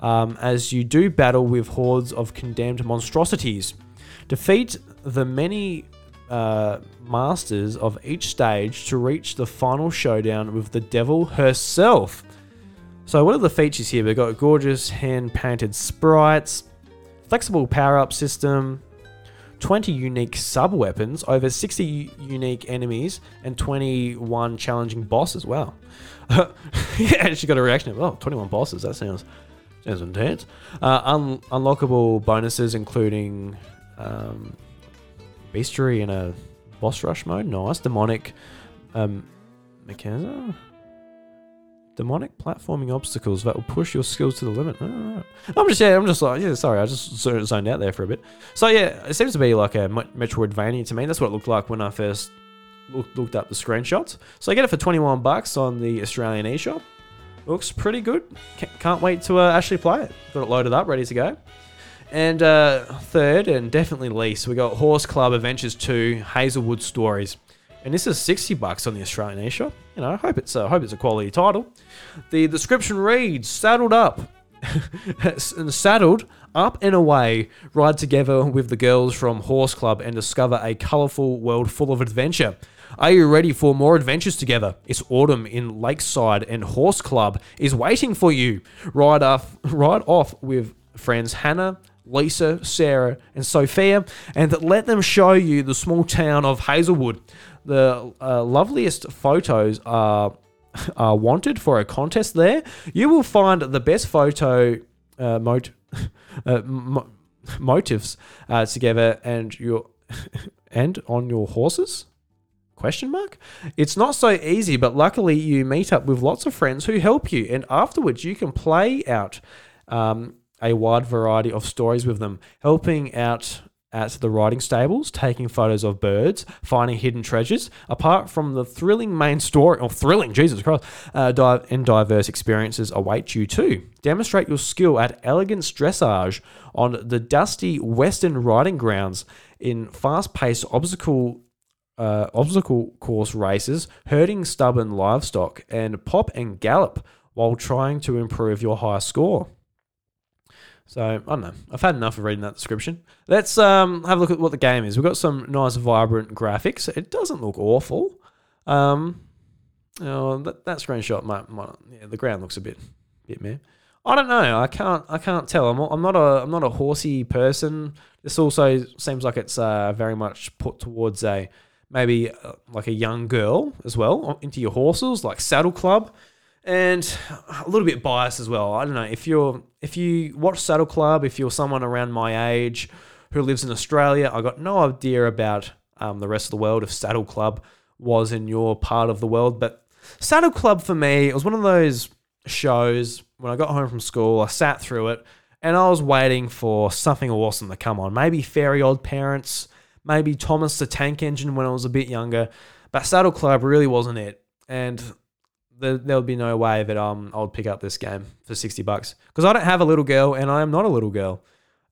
Um, as you do battle with hordes of condemned monstrosities. Defeat the many uh, masters of each stage to reach the final showdown with the devil herself. So, what are the features here? We've got gorgeous hand painted sprites, flexible power up system, 20 unique sub weapons, over 60 unique enemies, and 21 challenging bosses. Wow. yeah, she got a reaction of, oh, 21 bosses. That sounds sounds intense. Uh, un- unlockable bonuses, including um, bestiary in a boss rush mode. Nice. Demonic um, mechanism. Demonic platforming obstacles that will push your skills to the limit. I'm just yeah, I'm just like yeah, sorry, I just zoned out there for a bit. So yeah, it seems to be like a Metroidvania to me. That's what it looked like when I first looked, looked up the screenshots. So I get it for 21 bucks on the Australian eShop. Looks pretty good. Can't wait to uh, actually play it. Got it loaded up, ready to go. And uh, third, and definitely least, we got Horse Club Adventures 2 Hazelwood Stories. and this is 60 bucks on the Australian eShop. You know, I hope it's a, hope it's a quality title. The description reads: Saddled up, and saddled up and away, ride together with the girls from Horse Club and discover a colourful world full of adventure. Are you ready for more adventures together? It's autumn in Lakeside, and Horse Club is waiting for you. Ride off, ride off with friends Hannah, Lisa, Sarah, and Sophia, and let them show you the small town of Hazelwood. The uh, loveliest photos are, are wanted for a contest there. You will find the best photo uh, mot- uh, mo- motives uh, together and your and on your horses question mark it's not so easy but luckily you meet up with lots of friends who help you and afterwards you can play out um, a wide variety of stories with them helping out at the riding stables, taking photos of birds, finding hidden treasures. Apart from the thrilling main story, or thrilling, Jesus Christ, uh, di- and diverse experiences await you too. Demonstrate your skill at elegance dressage on the dusty western riding grounds in fast-paced obstacle. Uh, obstacle course races, herding stubborn livestock, and pop and gallop while trying to improve your high score. So I don't know. I've had enough of reading that description. Let's um, have a look at what the game is. We've got some nice, vibrant graphics. It doesn't look awful. Um, oh, that, that screenshot might, might, yeah, the ground looks a bit, bit meh. I don't know. I can't, I can't tell. I'm, I'm not a, I'm not a horsey person. This also seems like it's uh, very much put towards a maybe uh, like a young girl as well into your horses, like Saddle Club and a little bit biased as well. I don't know if you're if you watch Saddle Club, if you're someone around my age who lives in Australia, I got no idea about um, the rest of the world if Saddle Club was in your part of the world. But Saddle Club for me, it was one of those shows when I got home from school. I sat through it and I was waiting for something awesome to come on. Maybe Fairy Odd Parents, maybe Thomas the Tank Engine when I was a bit younger. But Saddle Club really wasn't it. And there, there would be no way that um I would pick up this game for sixty bucks because I don't have a little girl and I am not a little girl,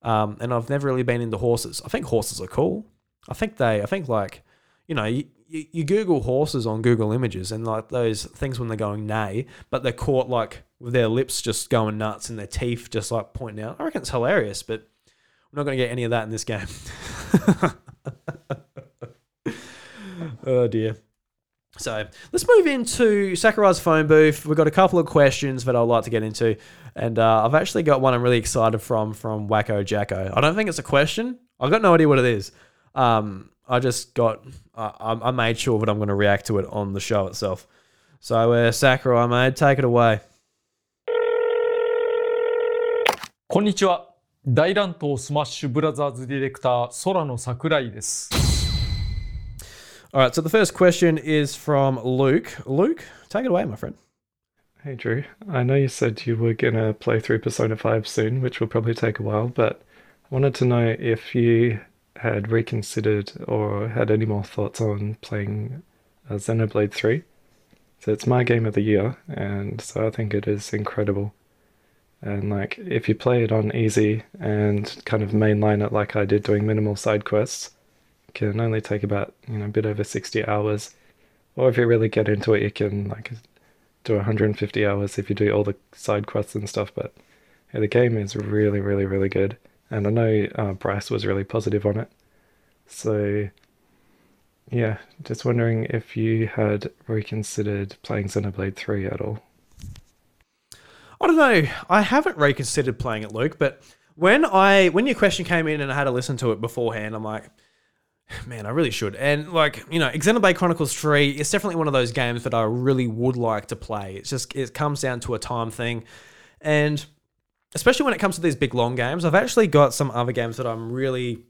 um, and I've never really been into horses. I think horses are cool. I think they. I think like, you know, you, you, you Google horses on Google Images and like those things when they're going neigh, but they're caught like with their lips just going nuts and their teeth just like pointing out. I reckon it's hilarious, but we're not going to get any of that in this game. oh dear. So let's move into Sakurai's phone booth. We've got a couple of questions that I'd like to get into, and uh, I've actually got one I'm really excited from from Wacko Jacko. I don't think it's a question. I've got no idea what it is. Um, I just got uh, I, made sure that I'm going to react to it on the show itself. So uh, Sakurai, mate, take it away. こんにちは。大乱闘スマッシュブラザーズディレクター、空野桜井です。 All right, so the first question is from Luke. Luke, take it away, my friend. Hey, Drew. I know you said you were going to play through Persona 5 soon, which will probably take a while, but I wanted to know if you had reconsidered or had any more thoughts on playing uh, Xenoblade 3. So it's my game of the year, and so I think it is incredible. And like, if you play it on easy and kind of mainline it like I did doing minimal side quests, can only take about you know a bit over 60 hours. Or if you really get into it you can like do 150 hours if you do all the side quests and stuff but yeah, the game is really really really good. And i know uh, bryce was really positive on it. So yeah just wondering if you had reconsidered playing xenoblade 3 at all. I don't know. I haven't reconsidered playing it luke but when i when your question came in and i had to listen to it beforehand i'm like Man, I really should. And like, you know, Xenoblade Chronicles 3 is definitely one of those games that I really would like to play. It's just it comes down to a time thing. And especially when it comes to these big long games, I've actually got some other games that I'm really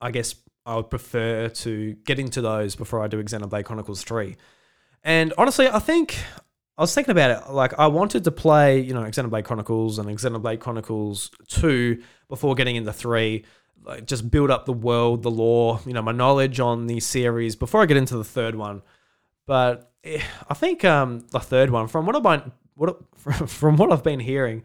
I guess I would prefer to get into those before I do Xenoblade Chronicles 3. And honestly, I think I was thinking about it. Like, I wanted to play, you know, Xenoblade Chronicles and Xenoblade Chronicles 2 before getting into 3 like just build up the world, the lore, you know, my knowledge on the series before I get into the third one. But eh, I think um, the third one, from what I've been, what from what I've been hearing,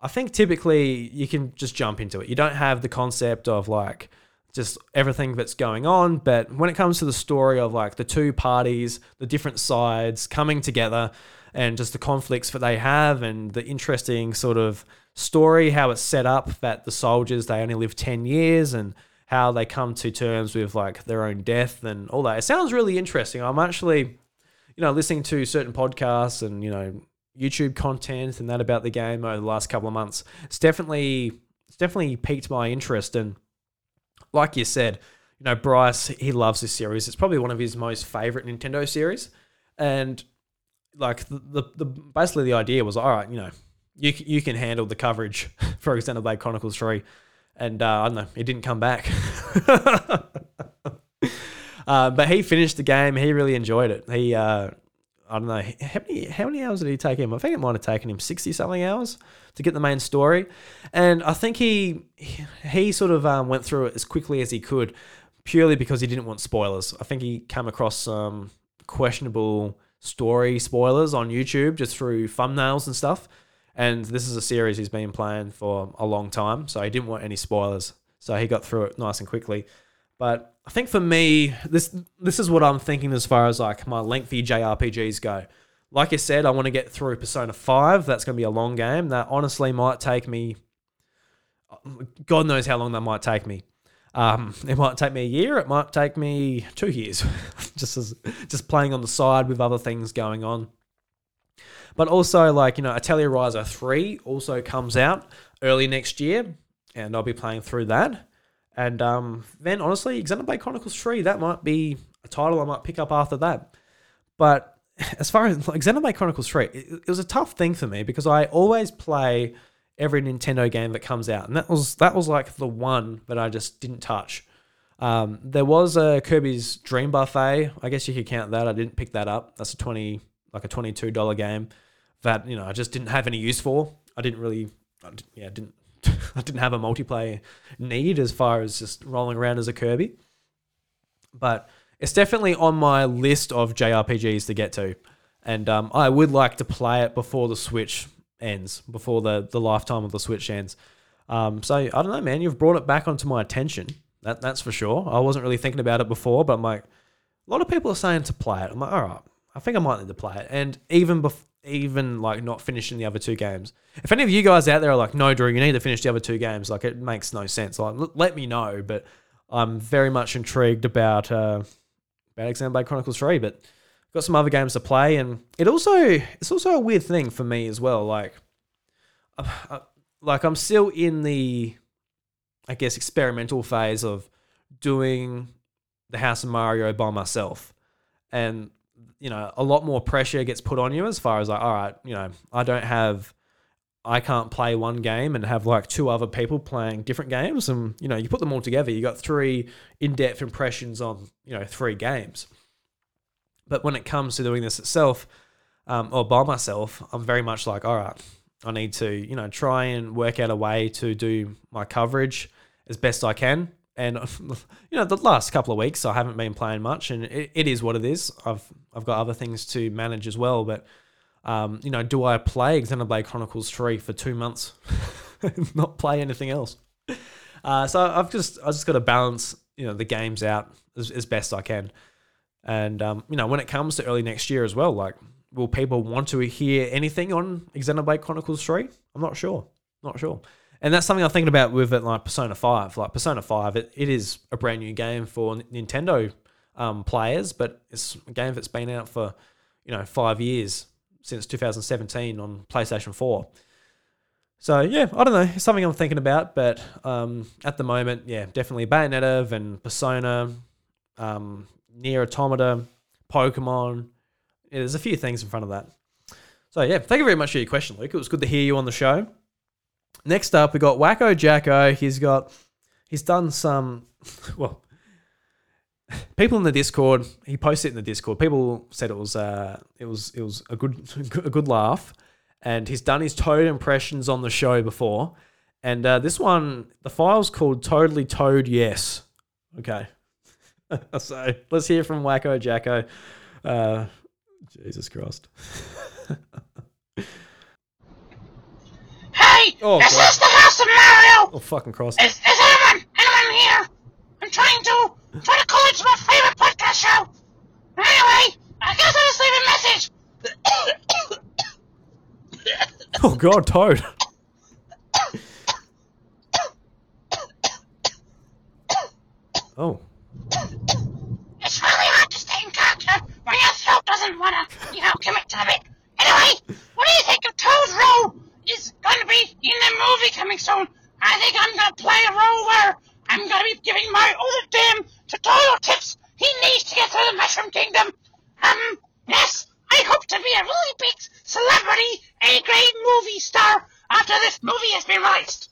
I think typically you can just jump into it. You don't have the concept of like just everything that's going on. But when it comes to the story of like the two parties, the different sides coming together, and just the conflicts that they have, and the interesting sort of story, how it's set up that the soldiers they only live ten years, and how they come to terms with like their own death and all that. It sounds really interesting. I'm actually, you know, listening to certain podcasts and you know YouTube content and that about the game over the last couple of months. It's definitely it's definitely piqued my interest and like you said, you know, Bryce, he loves this series. It's probably one of his most favorite Nintendo series. And like the, the, the basically the idea was, all right, you know, you, you can handle the coverage for Xenoblade Chronicles 3. And uh, I don't know, it didn't come back. uh, but he finished the game. He really enjoyed it. He, uh, I don't know, how many, how many hours did he take him? I think it might have taken him 60 something hours to get the main story. And I think he he sort of um, went through it as quickly as he could, purely because he didn't want spoilers. I think he came across some questionable story spoilers on YouTube just through thumbnails and stuff. And this is a series he's been playing for a long time, so he didn't want any spoilers. So he got through it nice and quickly. But I think for me, this this is what I'm thinking as far as like my lengthy JRPGs go. Like I said, I want to get through Persona 5. That's going to be a long game. That honestly might take me God knows how long that might take me. Um, it might take me a year. It might take me two years, just as just playing on the side with other things going on. But also, like you know, Atelier Ryza three also comes out early next year, and I'll be playing through that. And um, then honestly, Xenoblade Chronicles 3, that might be a title I might pick up after that. But as far as like Xenoblade Chronicles 3, it, it was a tough thing for me because I always play every Nintendo game that comes out. And that was that was like the one that I just didn't touch. Um, there was a Kirby's Dream Buffet. I guess you could count that. I didn't pick that up. That's a 20 like a $22 game that, you know, I just didn't have any use for. I didn't really I didn't, yeah, didn't I didn't have a multiplayer need as far as just rolling around as a Kirby. But it's definitely on my list of JRPGs to get to. And um, I would like to play it before the Switch ends, before the, the lifetime of the Switch ends. Um, so I don't know, man. You've brought it back onto my attention. That that's for sure. I wasn't really thinking about it before, but I'm like, a lot of people are saying to play it. I'm like, all right, I think I might need to play it. And even bef- even like not finishing the other two games. If any of you guys out there are like, no, Drew, you need to finish the other two games, like it makes no sense. Like, l- let me know. But I'm very much intrigued about uh, about Xenoblade Chronicles Three. But got some other games to play, and it also it's also a weird thing for me as well. Like, uh, uh, like I'm still in the, I guess, experimental phase of doing the House of Mario by myself, and you know, a lot more pressure gets put on you as far as like, all right, you know, I don't have. I can't play one game and have like two other people playing different games, and you know, you put them all together, you got three in-depth impressions on you know three games. But when it comes to doing this itself, um, or by myself, I'm very much like, all right, I need to, you know, try and work out a way to do my coverage as best I can. And you know, the last couple of weeks I haven't been playing much, and it, it is what it is. I've I've got other things to manage as well. But um, you know, do I play Xenoblade Chronicles Three for two months, not play anything else? Uh, so I've just I just got to balance you know the games out as, as best I can. And um, you know, when it comes to early next year as well, like, will people want to hear anything on Xenoblade Chronicles Three? I'm not sure, not sure. And that's something I'm thinking about with it, like Persona Five. Like Persona Five, it, it is a brand new game for Nintendo um, players, but it's a game that's been out for you know five years since 2017 on PlayStation 4. So yeah, I don't know. It's something I'm thinking about, but um, at the moment, yeah, definitely Bayonetta and Persona, um, Nier Automata, Pokemon. Yeah, there's a few things in front of that. So yeah, thank you very much for your question, Luke. It was good to hear you on the show. Next up, we got Wacko Jacko. He's got he's done some well people in the Discord. He posted in the Discord. People said it was uh it was it was a good a good laugh, and he's done his Toad impressions on the show before. And uh, this one, the file's called Totally Toad Yes. Okay, so let's hear from Wacko Jacko. Uh, Jesus Christ. Oh, this God. is the House of Mario! Oh, fucking cross. Is, is anyone, anyone here? I'm listening to Try to College, my favorite podcast show. Anyway, I guess I'll just leave a message. Oh God, Toad. Oh, It's really hard to stay in character when your throat doesn't want to, you know, commit to the bit. Anyway, what do you think of Toad's role is to be in the movie coming soon? I think I'm to play a role where I'm to be giving my other dam to Toad tips he needs to get through the Mushroom Kingdom. Um, yes, I hope to be a really big celebrity, a great movie star after this movie has been released.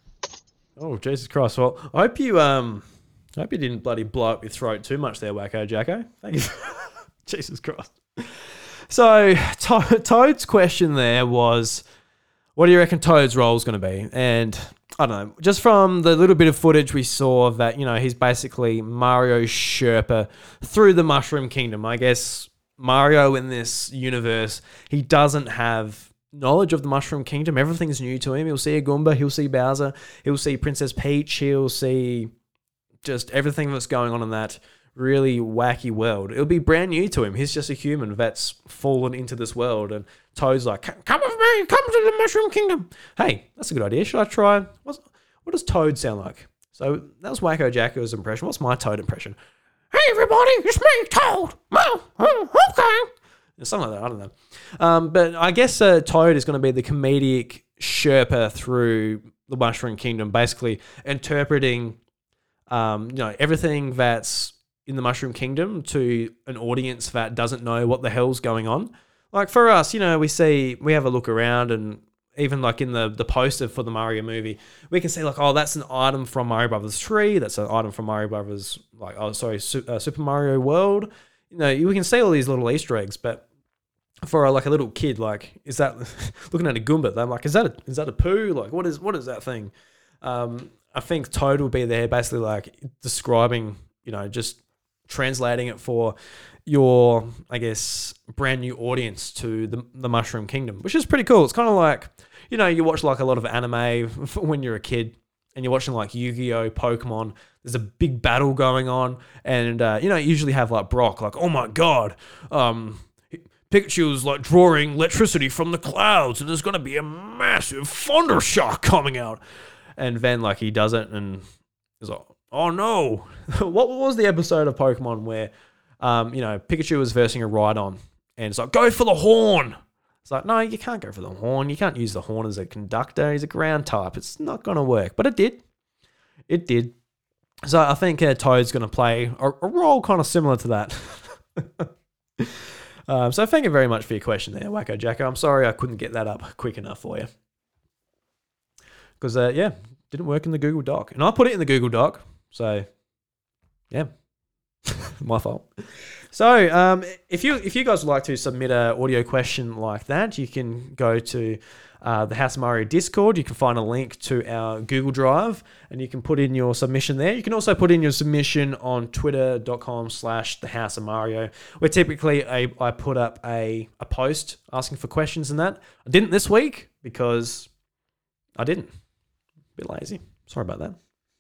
oh, Jesus Christ! Well, I hope you um, I hope you didn't bloody blow up your throat too much there, Wacko Jacko. Thank you. Jesus Christ. So to- Toad's question there was, what do you reckon Toad's role is going to be? And I don't know, just from the little bit of footage we saw that you know he's basically Mario Sherpa through the Mushroom Kingdom. I guess Mario in this universe, he doesn't have knowledge of the Mushroom Kingdom. Everything's new to him. He'll see a Goomba, he'll see Bowser, he'll see Princess Peach, he'll see just everything that's going on in that really wacky world. It'll be brand new to him. He's just a human that's fallen into this world, and Toad's like, "Come with me, come to the Mushroom Kingdom." Hey, that's a good idea. Should I try? What's, what does Toad sound like? So that was Wacko Jacko's impression. What's my Toad impression? Hey everybody, it's me, Toad. Oh, oh, okay. Something like that. I don't know. Um, but I guess uh, Toad is going to be the comedic Sherpa through the Mushroom Kingdom, basically interpreting um, you know, everything that's in the Mushroom Kingdom to an audience that doesn't know what the hell's going on. Like for us, you know, we see we have a look around and even like in the the poster for the Mario movie, we can see like, oh, that's an item from Mario Brothers 3. That's an item from Mario Brothers, like, oh, sorry, uh, Super Mario World. You know, we can see all these little Easter eggs, but for a, like a little kid, like, is that looking at a Goomba? They're like, is that a, is that a poo? Like, what is what is that thing? Um, I think Toad will be there, basically like describing, you know, just translating it for your, I guess, brand new audience to the, the Mushroom Kingdom, which is pretty cool. It's kind of like, you know, you watch like a lot of anime when you're a kid and you're watching like Yu-Gi-Oh, Pokemon. There's a big battle going on, and uh, you know, you usually have like Brock, like, oh my god, um, Pikachu's like drawing electricity from the clouds, and there's gonna be a massive thunder shock coming out. And then like he does it, and he's like, oh no, what was the episode of Pokemon where, um, you know, Pikachu was versing a Rhydon, and it's like, go for the horn. It's like, no, you can't go for the horn. You can't use the horn as a conductor. He's a ground type. It's not going to work. But it did. It did. So I think uh, Toad's going to play a, a role kind of similar to that. um, so thank you very much for your question there, Wacko Jacko. I'm sorry I couldn't get that up quick enough for you. Because, uh, yeah, didn't work in the Google Doc. And I put it in the Google Doc. So, yeah, my fault. So, um, if you if you guys would like to submit a audio question like that, you can go to uh, the House of Mario Discord. You can find a link to our Google Drive, and you can put in your submission there. You can also put in your submission on twitter.com slash the House of Mario, where typically I, I put up a, a post asking for questions and that. I didn't this week because I didn't. A bit lazy. Sorry about that.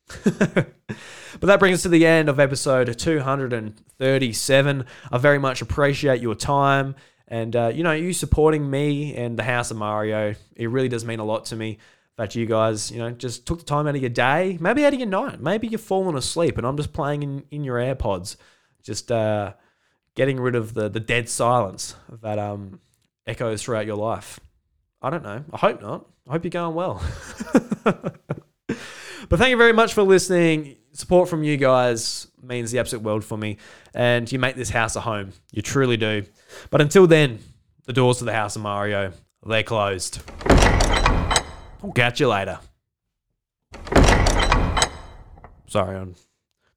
But that brings us to the end of episode 237. I very much appreciate your time and uh, you know you supporting me and the House of Mario. It really does mean a lot to me that you guys you know just took the time out of your day, maybe out of your night, maybe you're falling asleep and I'm just playing in, in your AirPods, just uh, getting rid of the the dead silence that um echoes throughout your life. I don't know. I hope not. I hope you're going well. But thank you very much for listening. Support from you guys means the absolute world for me. And you make this house a home. You truly do. But until then, the doors to the house of Mario, they're closed. I'll catch you later. Sorry, I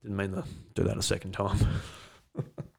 didn't mean to do that a second time.